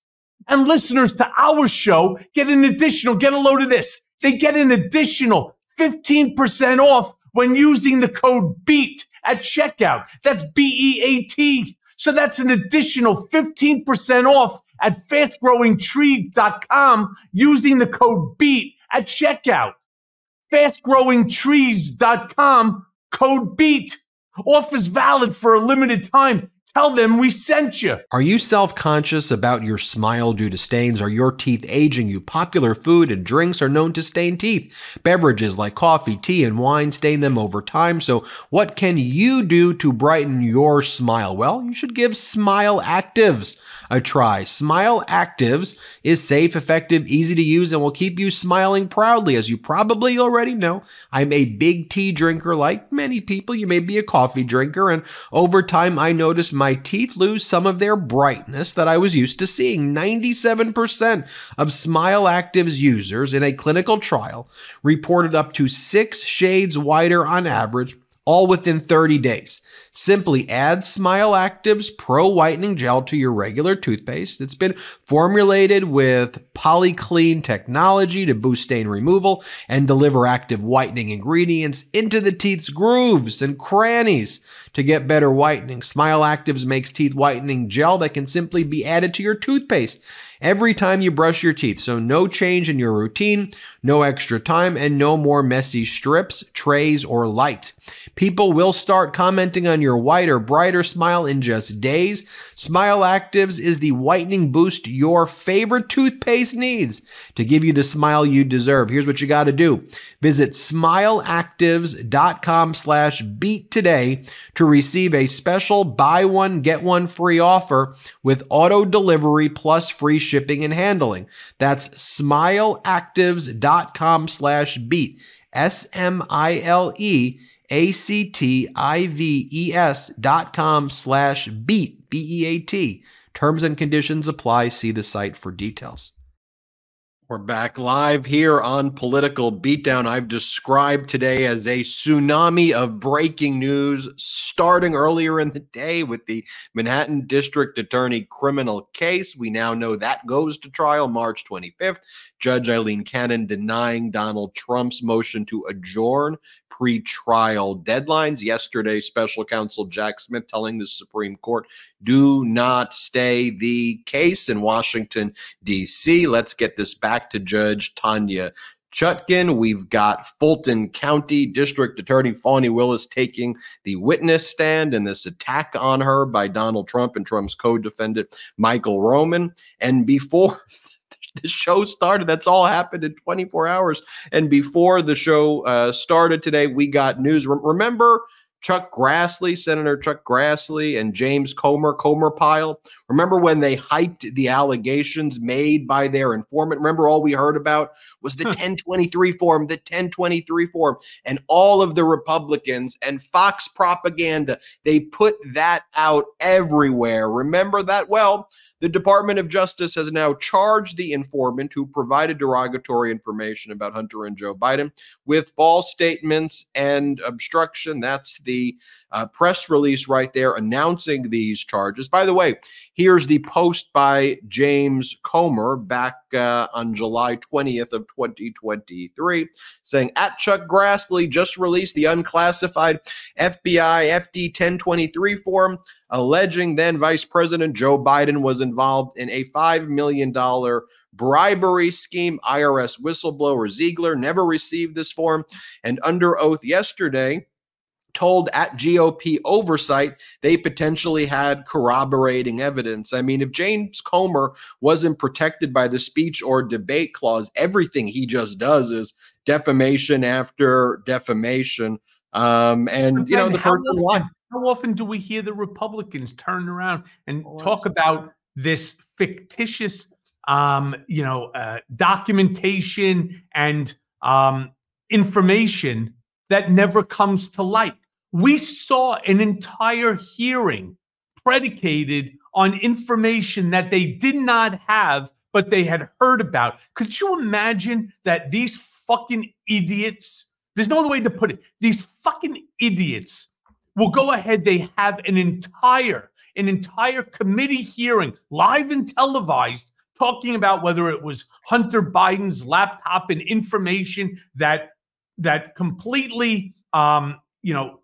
Speaker 2: And listeners to our show get an additional, get a load of this. They get an additional 15% off when using the code BEAT at checkout. That's B-E-A-T. So that's an additional 15% off at fastgrowingtree.com using the code BEAT at checkout. Fastgrowingtrees.com code BEAT. Offers valid for a limited time. Tell them we sent you.
Speaker 1: Are you self conscious about your smile due to stains? Are your teeth aging you? Popular food and drinks are known to stain teeth. Beverages like coffee, tea, and wine stain them over time. So, what can you do to brighten your smile? Well, you should give Smile Actives a try. Smile Actives is safe, effective, easy to use, and will keep you smiling proudly. As you probably already know, I'm a big tea drinker like many people. You may be a coffee drinker, and over time, I noticed my teeth lose some of their brightness that I was used to seeing. 97% of Smile Actives users in a clinical trial reported up to six shades whiter on average all within 30 days. Simply add Smile Active's Pro Whitening Gel to your regular toothpaste. It's been formulated with polyclean technology to boost stain removal and deliver active whitening ingredients into the teeth's grooves and crannies to get better whitening. Smile Actives makes teeth whitening gel that can simply be added to your toothpaste every time you brush your teeth. So no change in your routine, no extra time, and no more messy strips, trays, or lights. People will start commenting on your whiter, brighter smile in just days. Smile Actives is the whitening boost your favorite toothpaste needs to give you the smile you deserve. Here's what you got to do. Visit smileactives.com slash beat today to receive a special buy one, get one free offer with auto delivery plus free shipping and handling. That's smileactives.com slash beat. S-M-I-L-E A-C-T-I-V-E-S dot com slash beat, B-E-A-T. Terms and conditions apply. See the site for details. We're back live here on Political Beatdown. I've described today as a tsunami of breaking news starting earlier in the day with the Manhattan District Attorney criminal case. We now know that goes to trial March 25th. Judge Aileen Cannon denying Donald Trump's motion to adjourn pre-trial deadlines. Yesterday, special counsel Jack Smith telling the Supreme Court, do not stay the case in Washington, D.C. Let's get this back to Judge Tanya Chutkan. We've got Fulton County District Attorney Fani Willis taking the witness stand in this attack on her by Donald Trump and Trump's co-defendant Michael Roman. And before the show started. That's all happened in 24 hours. And before the show uh, started today, we got news. Re- remember Chuck Grassley, Senator Chuck Grassley, and James Comer, Comer Pyle? Remember when they hyped the allegations made by their informant? Remember all we heard about was the 1023 form, the 1023 form, and all of the Republicans and Fox propaganda. They put that out everywhere. Remember that? Well, the Department of Justice has now charged the informant who provided derogatory information about Hunter and Joe Biden with false statements and obstruction. That's the uh, press release right there announcing these charges. By the way, here's the post by James Comer back uh, on July 20th of 2023 saying at Chuck Grassley just released the unclassified FBI FD 1023 form alleging then Vice President Joe Biden was involved in a $5 million bribery scheme. IRS whistleblower Ziegler never received this form. And under oath yesterday, told at GOP oversight they potentially had corroborating evidence. I mean, if James Comer wasn't protected by the speech or debate clause, everything he just does is defamation after defamation. Um, and you know, the person
Speaker 2: often, how often do we hear the Republicans turn around and oh, talk about this fictitious, um, you know, uh, documentation and um, information that never comes to light? We saw an entire hearing predicated on information that they did not have, but they had heard about. Could you imagine that these fucking idiots There's no other way to put it. These fucking idiots will go ahead. They have an entire, an entire committee hearing, live and televised, talking about whether it was Hunter Biden's laptop and information that that completely, um, you know,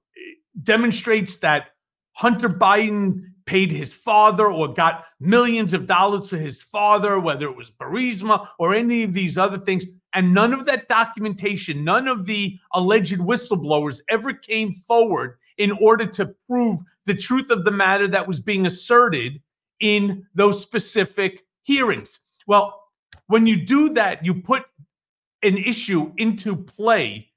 Speaker 2: demonstrates that Hunter Biden paid his father or got millions of dollars for his father, whether it was Burisma or any of these other things. And none of that documentation, none of the alleged whistleblowers ever came forward in order to prove the truth of the matter that was being asserted in those specific hearings. Well, when you do that, you put an issue into play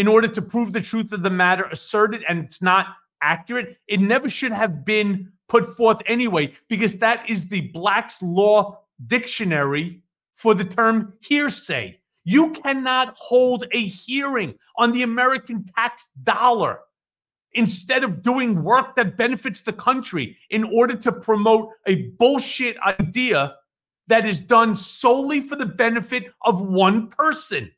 Speaker 2: in order to prove the truth of the matter asserted and it's not accurate. It never should have been put forth anyway, because that is the Black's Law Dictionary for the term hearsay. You cannot hold a hearing on the American tax dollar instead of doing work that benefits the country in order to promote a bullshit idea that is done solely for the benefit of one person.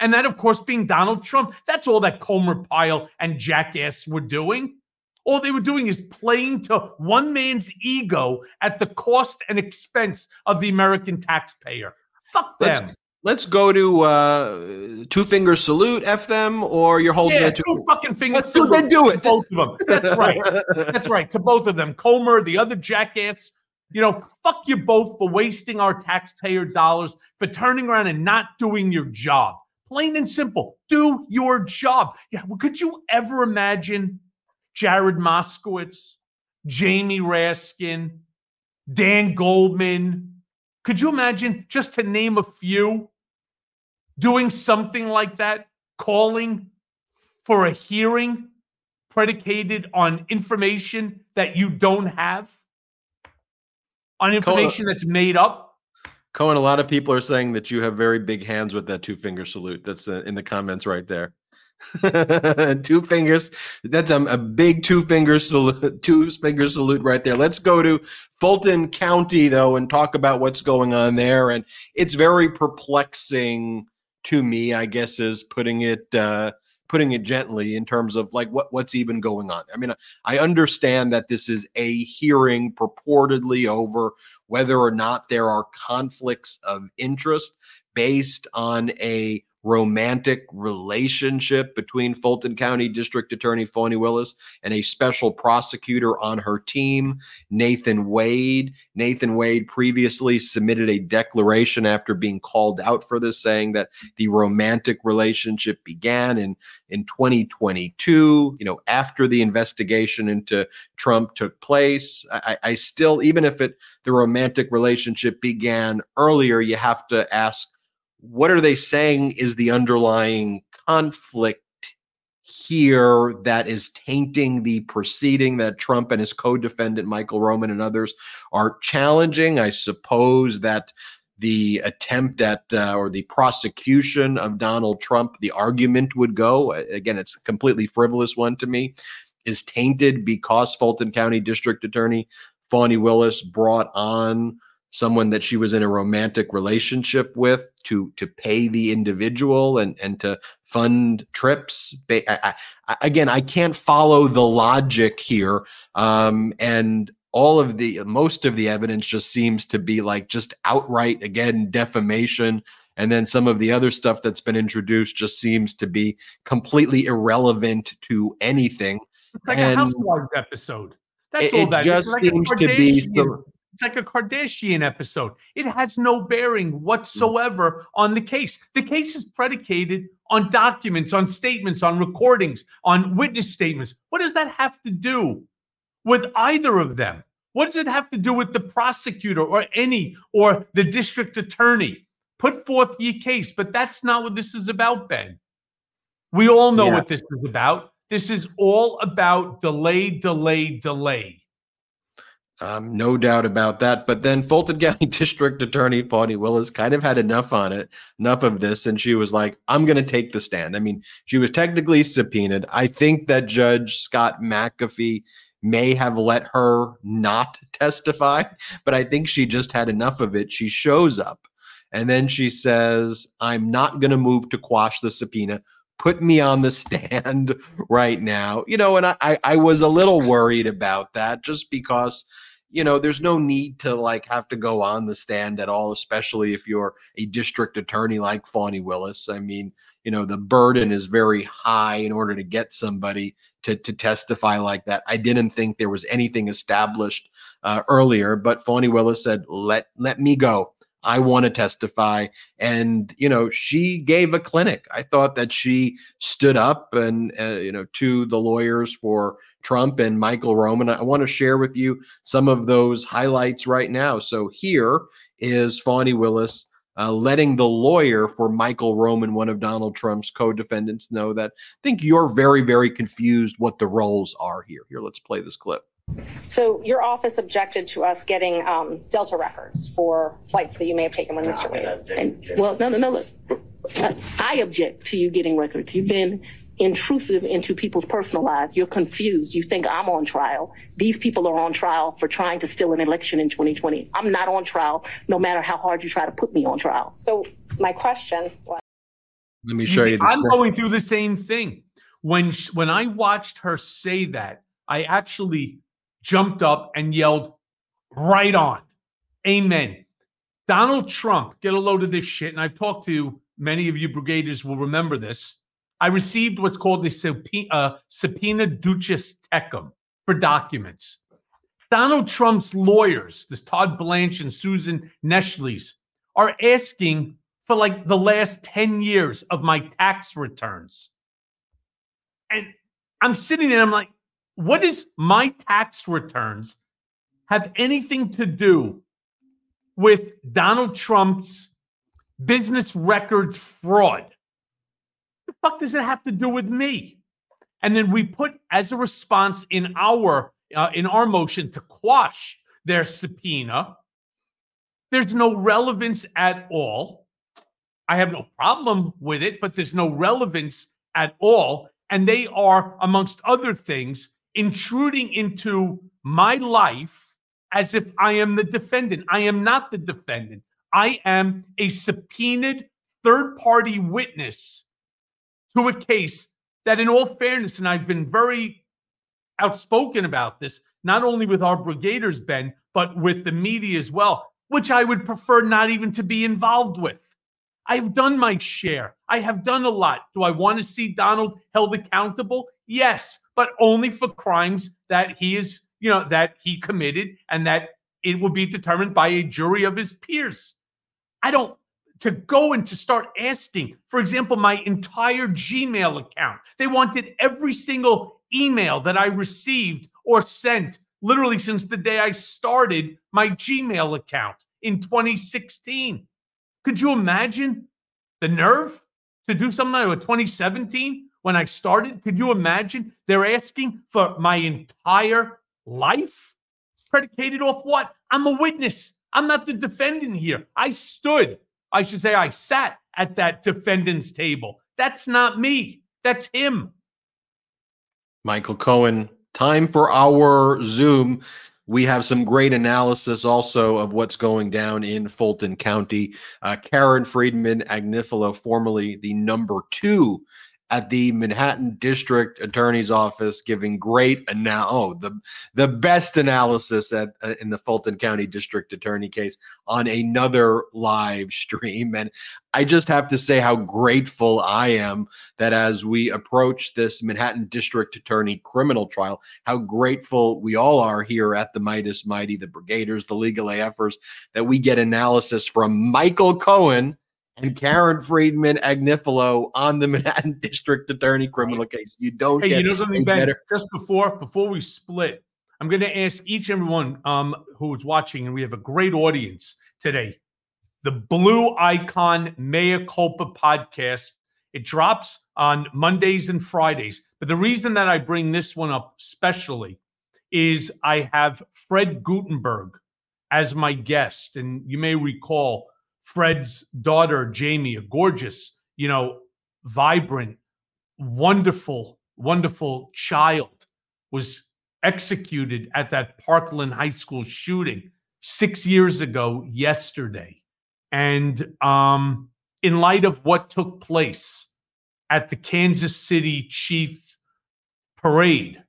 Speaker 2: And that, of course, being Donald Trump. That's all that Comer Pyle and Jackass were doing. All they were doing is playing to one man's ego at the cost and expense of the American taxpayer. Fuck them.
Speaker 1: Let's, let's go to uh, two finger salute, F them, or you're holding
Speaker 2: yeah,
Speaker 1: it to
Speaker 2: two fucking fingers.
Speaker 1: Let's do, then do it.
Speaker 2: Both of them. That's right. That's right. To both of them. Comer, the other jackass. You know, fuck you both for wasting our taxpayer dollars, for turning around and not doing your job. Plain and simple. Do your job. Yeah. Well, could you ever imagine Jared Moskowitz, Jamie Raskin, Dan Goldman? Could you imagine, just to name a few, doing something like that, calling for a hearing predicated on information that you don't have, on information that's made up?
Speaker 1: Cohen, a lot of people are saying that you have very big hands with that two finger salute. That's uh, in the comments right there. two fingers. That's a, a big two finger salute. Two finger salute right there. Let's go to Fulton County though and talk about what's going on there. And it's very perplexing to me. I guess is putting it uh, putting it gently in terms of like what what's even going on. I mean, I understand that this is a hearing purportedly over whether or not there are conflicts of interest based on a romantic relationship between Fulton County District Attorney Fani Willis and a special prosecutor on her team, Nathan Wade. Nathan Wade previously submitted a declaration after being called out for this, saying that the romantic relationship began in, in 2022, you know, after the investigation into Trump took place. I, I still, even if it the romantic relationship began earlier, you have to ask what are they saying is the underlying conflict here that is tainting the proceeding that Trump and his co-defendant Michael Roman and others are challenging. I suppose that the attempt at uh, or the prosecution of Donald Trump, the argument would go again, it's a completely frivolous one to me, is tainted because Fulton County District Attorney Fani Willis brought on someone that she was in a romantic relationship with to to pay the individual and and to fund trips. I, I, again i can't follow the logic here um, and all of the most of the evidence just seems to be like just outright again defamation. And then some of the other stuff that's been introduced just seems to be completely irrelevant to anything.
Speaker 2: It's like
Speaker 1: and
Speaker 2: a housewives episode. That's
Speaker 1: it,
Speaker 2: all
Speaker 1: it
Speaker 2: that
Speaker 1: just
Speaker 2: like
Speaker 1: seems to be some,
Speaker 2: it's like a Kardashian episode. It has no bearing mm. whatsoever on the case. The case is predicated on documents, on statements, on recordings, on witness statements. What does that have to do with either of them? What does it have to do with the prosecutor or any or the district attorney? Put forth ye case, but that's not what this is about, Ben. We all know
Speaker 1: Yeah.
Speaker 2: what this is about. This is all about delay, delay, delay.
Speaker 1: Um, no doubt about that. But then Fulton County District Attorney Fani Willis kind of had enough on it, enough of this, and she was like, "I'm going to take the stand." I mean, she was technically subpoenaed. I think that Judge Scott McAfee may have let her not testify, but I think she just had enough of it. She shows up, and then she says, "I'm not going to move to quash the subpoena." put me on the stand right now. You know, and I, I was a little worried about that just because, you know, there's no need to like have to go on the stand at all, especially if you're a district attorney like Fani Willis. I mean, you know, the burden is very high in order to get somebody to, to testify like that. I didn't think there was anything established uh, earlier, but Fani Willis said, let, let me go. I want to testify. And, you know, she gave a clinic. I thought that she stood up and, uh, you know, to the lawyers for Trump and Michael Roman. I want to share with you some of those highlights right now. So here is Fani Willis. Uh, letting the lawyer for Michael Roman, one of Donald Trump's co defendants, know that I think you're very, very confused what the roles are here. Here, let's play this clip.
Speaker 5: So your office objected to us getting um, Delta records for flights that you may have taken when Mr. Wade.
Speaker 6: And, well, no, no, no, look. I object to you getting records. You've been intrusive into people's personal lives. You're confused. You think I'm on trial. These people are on trial for trying to steal an election in 2020. I'm not on trial, no matter how hard you try to put me on trial.
Speaker 5: So my question was.
Speaker 1: Let me show
Speaker 2: you.
Speaker 1: you,
Speaker 2: See, I'm going through the same thing. When when I watched her say that, I actually jumped up and yelled, right on. Amen. Donald Trump, get a load of this shit. And I've talked to many of you brigaders will remember this. I received what's called the subpoena, uh, subpoena duces tecum for documents. Donald Trump's lawyers, this Todd Blanche and Susan Necheles, are asking for like the last 10 years of my tax returns. And I'm sitting there, I'm like, what does my tax returns have anything to do with Donald Trump's business records fraud? The fuck does it have to do with me? And then we put as a response in our uh, in our motion to quash their subpoena. There's no relevance at all. I have no problem with it, but there's no relevance at all. And they are, amongst other things, intruding into my life as if I am the defendant. I am not the defendant. I am a subpoenaed third party witness to a case that, in all fairness, and I've been very outspoken about this, not only with our brigaders, Ben, but with the media as well, which I would prefer not even to be involved with. I've done my share. I have done a lot. Do I want to see Donald held accountable? Yes, but only for crimes that he is, you know, that he committed and that it will be determined by a jury of his peers. I don't to go and to start asking, for example, my entire Gmail account. They wanted every single email that I received or sent literally since the day I started my Gmail account in 2016. Could you imagine the nerve to do something like 2017 when I started? Could you imagine they're asking for my entire life? Predicated off what? I'm a witness. I'm not the defendant here. I stood, I should say, I sat at that defendant's table. That's not me. That's him.
Speaker 1: Michael Cohen, time for our Zoom. We have some great analysis also of what's going down in Fulton County. Uh, Karen Friedman Agnifilo, formerly the number two at the Manhattan District Attorney's Office, giving great and now oh the the best analysis at uh, in the Fulton County District Attorney case on another live stream, and I just have to say how grateful I am that as we approach this Manhattan District Attorney criminal trial, how grateful we all are here at the Meidas Mighty, the Brigaders, the Legal AFers, that we get analysis from Michael Cohen and Karen Friedman Agnifilo on the Manhattan District Attorney criminal case. You don't
Speaker 2: hey,
Speaker 1: get
Speaker 2: you know something, Ben? Better. Just before before we split, I'm going to ask each and everyone um, who is watching, and we have a great audience today. The Blue Icon Mea Culpa podcast. It drops on Mondays and Fridays. But the reason that I bring this one up specially is I have Fred Guttenberg as my guest, and you may recall Fred's daughter, Jamie, a gorgeous, you know, vibrant, wonderful, wonderful child, was executed at that Parkland High School shooting six years ago yesterday. And um, in light of what took place, at the Kansas City Chiefs parade.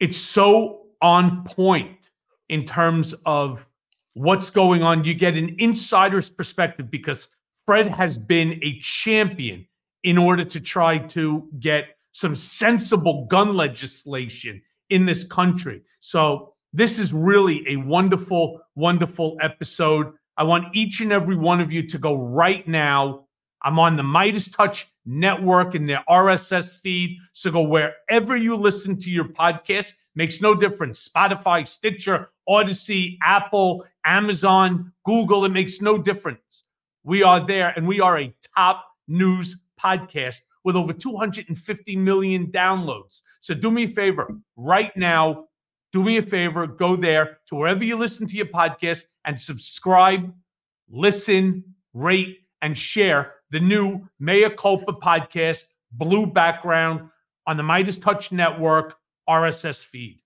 Speaker 2: It's so on point in terms of what's going on. You get an insider's perspective because Fred has been a champion in order to try to get some sensible gun legislation in this country. So, this is really a wonderful, wonderful episode. I want each and every one of you to go right now. I'm on the MeidasTouch network in their RSS feed. So go wherever you listen to your podcast. Makes no difference. Spotify, Stitcher, Audacy, Apple, Amazon, Google. It makes no difference. We are there and we are a top news podcast with over 250 million downloads. So do me a favor right now. Do me a favor, go there to wherever you listen to your podcast and subscribe, listen, rate, and share the new Mea Culpa podcast, blue background on the MeidasTouch Network RSS feed.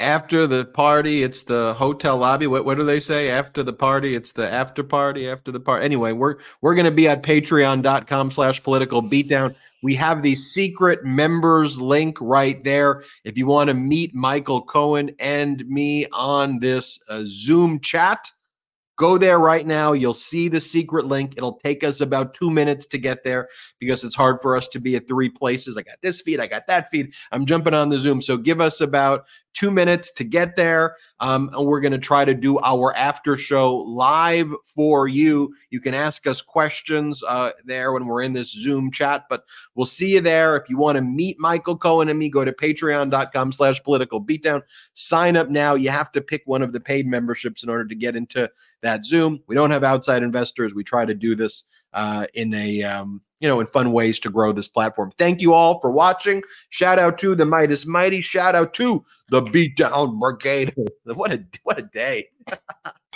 Speaker 1: After the party it's the hotel lobby. What, what do they say? After the party it's the after party after the party anyway we're we're going to be at patreon.com slash political beatdown. We have the secret members link right there. If you want to meet michael cohen and me on this uh, zoom chat Go there right now. You'll see the secret link. It'll take us about two minutes to get there because it's hard for us to be at three places. I got this feed, I got that feed. I'm jumping on the Zoom. So give us about two minutes to get there. Um, and we're going to try to do our after show live for you. You can ask us questions uh, there when we're in this Zoom chat, but we'll see you there. If you want to meet Michael Cohen and me, go to patreon.com slash political beatdown. Sign up now. You have to pick one of the paid memberships in order to get into that Zoom. We don't have outside investors. We try to do this uh, in a um, you know in fun ways to grow this platform. Thank you all for watching. Shout out to the Meidas Mighty. Shout out to the Beatdown Brigade. what a what a day.